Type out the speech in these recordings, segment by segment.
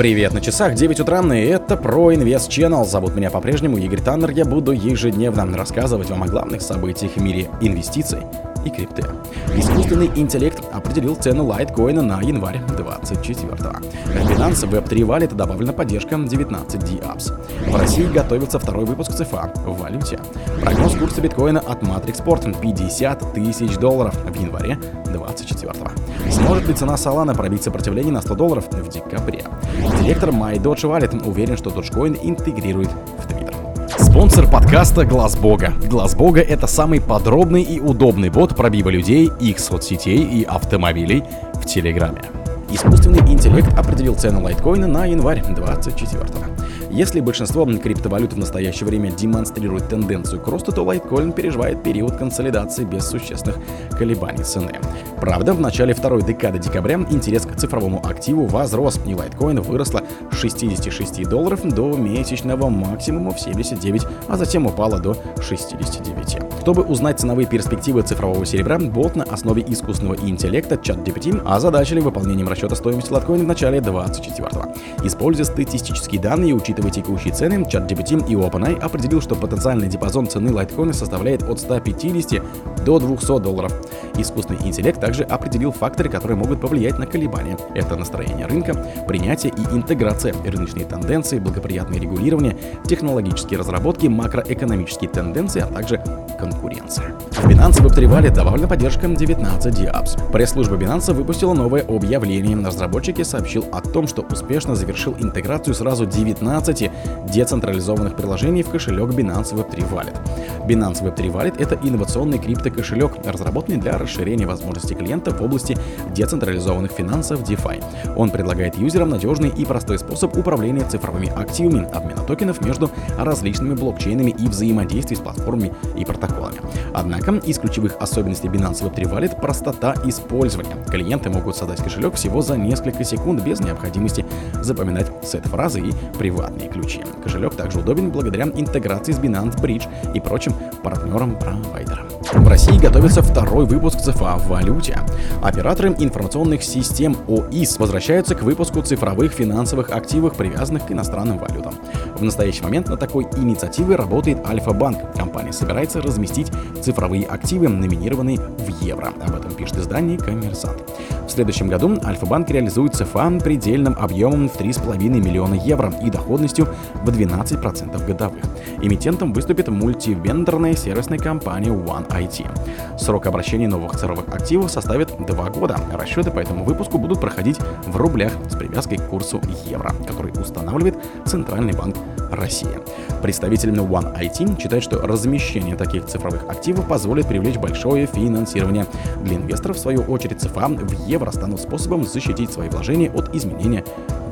Привет на часах, 9 утра, и это про Инвест Channel. Зовут меня по-прежнему Игорь Таннер. Я буду ежедневно рассказывать вам о главных событиях в мире инвестиций и крипты. Искусственный интеллект определил цену лайткоина на январь 24-го. В Binance Web3 Wallet добавлена поддержка 19D Apps. В России готовится второй выпуск ЦФА в валюте. Прогноз курса биткоина от Matrix Port 50 тысяч долларов в январе 24-го. Сможет ли цена Solana пробить сопротивление на 100 долларов в декабре? Директор MyDoge Wallet уверен, что Dogecoin интегрирует в Twitter. Спонсор подкаста Глаз Бога. Глаз Бога это самый подробный и удобный бот пробива людей, их соцсетей и автомобилей в Телеграме. Искусственный интеллект определил цену лайткоина на январь 24 если большинство криптовалют в настоящее время демонстрирует тенденцию к росту, то лайткоин переживает период консолидации без существенных колебаний цены. Правда, в начале второй декады декабря интерес к цифровому активу возрос, и лайткоин выросла 66 долларов до месячного максимума в 79, а затем упала до 69. Чтобы узнать ценовые перспективы цифрового серебра, бот на основе искусственного интеллекта ChatGPT озадачили выполнением расчета стоимости лайткоина в начале 24-го. Используя статистические данные и учитывая текущие цены, ChatGPT и OpenAI определил, что потенциальный диапазон цены лайткоина составляет от 150 до 200 долларов. Искусственный интеллект также определил факторы, которые могут повлиять на колебания. Это настроение рынка, принятие и интеграция, рыночные тенденции, благоприятное регулирование, технологические разработки, макроэкономические тенденции, а также конкуренция. В Binance Web3 Wallet добавлена поддержка 19 DApps. Пресс-служба Binance выпустила новое объявление. Разработчики сообщил о том, что успешно завершил интеграцию сразу 19 15 децентрализованных приложений в кошелек Binance Web3 Wallet. Binance Web3 Wallet — это инновационный криптокошелек, разработанный для расширения возможностей клиента в области децентрализованных финансов DeFi. Он предлагает юзерам надежный и простой способ управления цифровыми активами, обмена токенов между различными блокчейнами и взаимодействий с платформами и протоколами. Однако из ключевых особенностей Binance Web3 Wallet — простота использования. Клиенты могут создать кошелек всего за несколько секунд без необходимости запоминать сет-фразы и приватные ключи. Кошелек также удобен благодаря интеграции с Binance Bridge и прочим партнерам-провайдерам. В России готовится второй выпуск ЦФА в валюте. Операторы информационных систем ОИС возвращаются к выпуску цифровых финансовых активов, привязанных к иностранным валютам. В настоящий момент на такой инициативе работает Альфа-банк. Компания собирается разместить цифровые активы, номинированные в евро. Об этом пишет издание «Коммерсант». В следующем году Альфа-банк реализует ЦФА предельным объемом в 3,5 миллиона евро и доходностью в 12% годовых. Эмитентом выступит мультивендорная сервисная компания One IT. Срок обращения новых цифровых активов составит 2 года. Расчеты по этому выпуску будут проходить в рублях с привязкой к курсу евро, который устанавливает Центральный банк России. Представитель One IT считает, что размещение таких цифровых активов позволит привлечь большое финансирование. Для инвесторов, в свою очередь, ЦФА в евро станут способом защитить свои вложения от изменения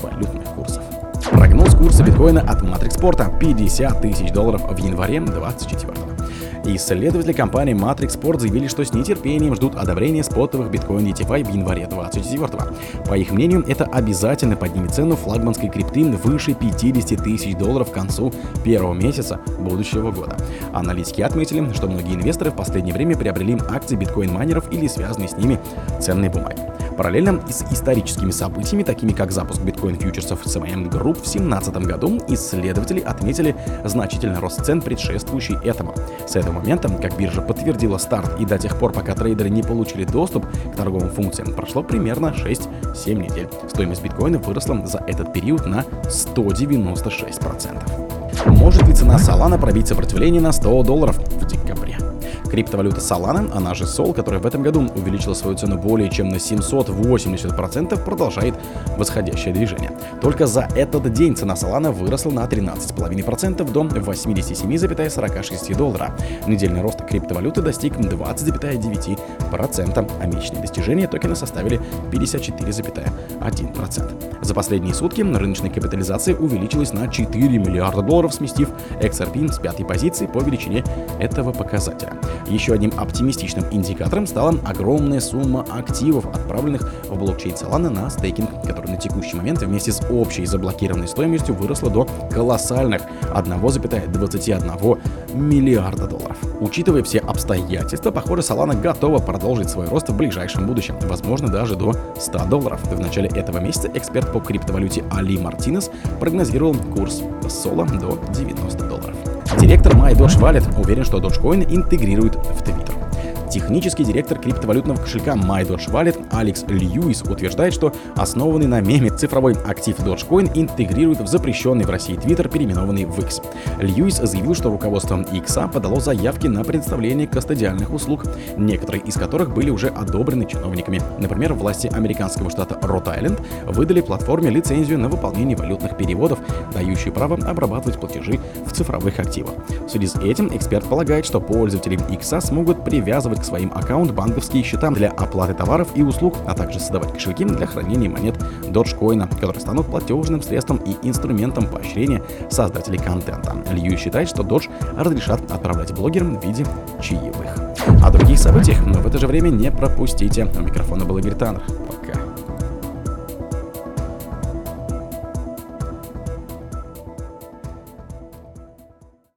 валютных курсов. Прогноз курса биткоина от Porta 50 тысяч долларов в январе 2024 Исследователи компании Matrix Sport заявили, что с нетерпением ждут одобрения спотовых биткоин DeFi в январе 2024 По их мнению, это обязательно поднимет цену флагманской крипты выше 50 тысяч долларов к концу первого месяца будущего года. Аналитики отметили, что многие инвесторы в последнее время приобрели акции биткоин-майнеров или связанные с ними ценные бумаги. Параллельно с историческими событиями, такими как запуск биткоин-фьючерсов CMM Group в 2017 году, исследователи отметили значительный рост цен, предшествующий этому. С этого момента, как биржа подтвердила старт и до тех пор, пока трейдеры не получили доступ к торговым функциям, прошло примерно 6-7 недель. Стоимость биткоина выросла за этот период на 196%. Может ли цена Solana пробить сопротивление на 100 долларов в декабре? Криптовалюта Solana, она же Sol, которая в этом году увеличила свою цену более чем на 780%, продолжает восходящее движение. Только за этот день цена Solana выросла на 13,5% до 87,46 доллара. Недельный рост криптовалюты достиг 20,9%, а месячные достижения токена составили 54,1%. За последние сутки рыночная капитализация увеличилась на 4 миллиарда долларов, сместив XRP с пятой позиции по величине этого показателя. Еще одним оптимистичным индикатором стала огромная сумма активов, отправленных в блокчейн Solana на стейкинг, который на текущий момент вместе с общей заблокированной стоимостью выросла до колоссальных 1,21 миллиарда долларов. Учитывая все обстоятельства, похоже, Solana готова продать продолжить свой рост в ближайшем будущем, возможно даже до 100 долларов. В начале этого месяца эксперт по криптовалюте Али Мартинес прогнозировал курс Соло до 90 долларов. Директор MyDoge Wallet уверен, что Dogecoin интегрирует в Twitter. Технический директор криптовалютного кошелька MyDoge Wallet Алекс Льюис утверждает, что основанный на меме цифровой актив Dogecoin интегрирует в запрещенный в России Twitter, переименованный в X. Льюис заявил, что руководство X подало заявки на предоставление кастодиальных услуг, некоторые из которых были уже одобрены чиновниками. Например, власти американского штата Рот-Айленд выдали платформе лицензию на выполнение валютных переводов, дающую право обрабатывать платежи в цифровых активах. В связи с этим эксперт полагает, что пользователи X смогут привязывать к своим аккаунт банковские счета для оплаты товаров и услуг, а также создавать кошельки для хранения монет Dogecoin, которые станут платежным средством и инструментом поощрения создателей контента. Лью считает, что Doge разрешат отправлять блогерам в виде чаевых. О других событиях, в это же время не пропустите. У микрофона был Игорь Таннер.